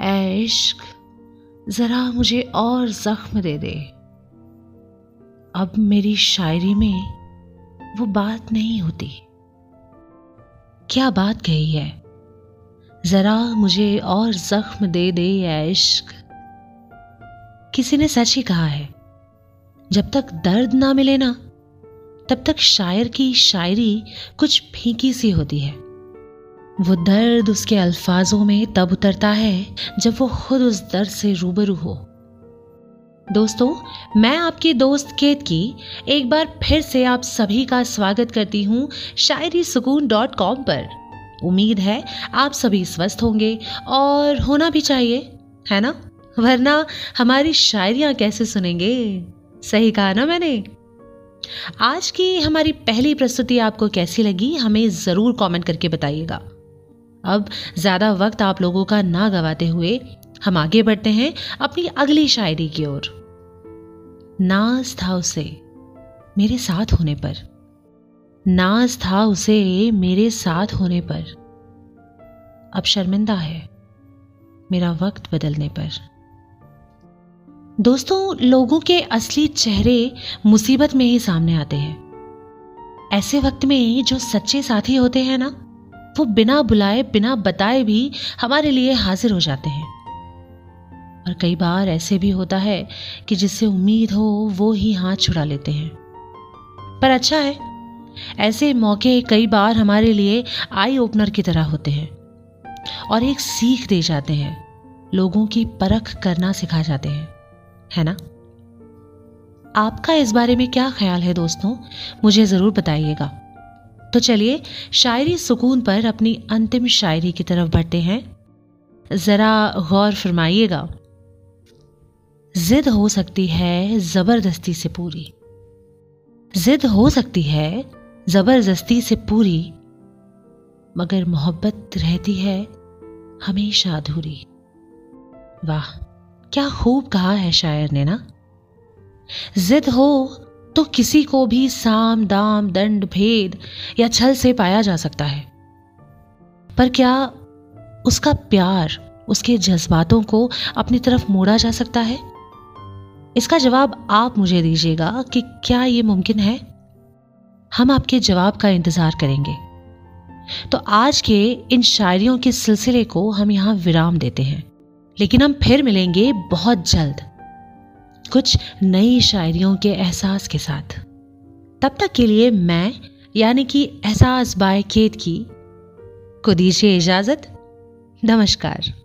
ऐ इश्क जरा मुझे और जख्म दे दे। अब मेरी शायरी में वो बात नहीं होती। क्या बात कही है? जरा मुझे और जख्म दे दे ऐ इश्क किसी ने सच ही कहा है, जब तक दर्द ना मिले ना, तब तक शायर की शायरी कुछ फीकी सी होती है। वो दर्द उसके अल्फाजों में तब उतरता है जब वो खुद उस दर्द से रूबरू हो। दोस्तों, मैं आपकी दोस्त केत की एक बार फिर से आप सभी का स्वागत करती हूँ शायरी सुकून डॉट कॉम पर। उम्मीद है आप सभी स्वस्थ होंगे और होना भी चाहिए, है ना? वरना हमारी शायरियाँ कैसे सुनेंगे? सही कहा ना मैंने? आज की हमारी पहली प्रस्तुति आपको कैसी लगी, हमें ज़रूर कमेंट करके बताइएगा। अब ज़्यादा वक्त आप लोगों का ना गवाते हुए हम आगे बढ़ते हैं अपनी अगली शायरी की ओर। नाज था उसे मेरे साथ होने पर। नाज था उसे मेरे साथ होने पर। अब शर्मिंदा है मेरा वक्त बदलने पर। दोस्तों, लोगों के असली चेहरे मुसीबत में ही सामने आते हैं। ऐसे वक्त में जो सच्चे साथी होते हैं ना वो बिना बुलाए, बिना बताए भी हमारे लिए हाजिर हो जाते हैं। और कई बार ऐसे भी होता है कि जिससे उम्मीद हो, वो ही हाथ छुड़ा लेते हैं। पर अच्छा है, ऐसे मौके कई बार हमारे लिए आई ओपनर की तरह होते हैं और एक सीख दे जाते हैं। लोगों की परख करना सिखा जाते हैं, है ना? आपका इस बारे में क्या ख्याल है दोस्तों? मुझे ज़रूर बताइएगा। तो चलिए शायरी सुकून पर अपनी अंतिम शायरी की तरफ़ बढ़ते हैं। जरा गौर फरमाइएगा। जिद हो सकती है ज़बरदस्ती से पूरी। जिद हो सकती है ज़बरदस्ती से पूरी, मगर मोहब्बत रहती है हमेशा अधूरी। वाह, क्या खूब कहा है शायर ने ना? जिद हो तो किसी को भी साम, दाम, दंड, भेद या छल से पाया जा सकता है। पर क्या उसका प्यार उसके जज्बातों को अपनी तरफ़ मोड़ा जा सकता है? इसका जवाब आप मुझे दीजिएगा कि क्या यह मुमकिन है? हम आपके जवाब का इंतज़ार करेंगे। तो आज के इन शायरियों के सिलसिले को हम यहाँ विराम देते हैं। लेकिन हम फिर मिलेंगे बहुत जल्द। कुछ नई शायरियों के एहसास के साथ। तब तक के लिए मैं, यानी कि एहसास बाय खेत की, को दीजिए इजाज़त। नमस्कार।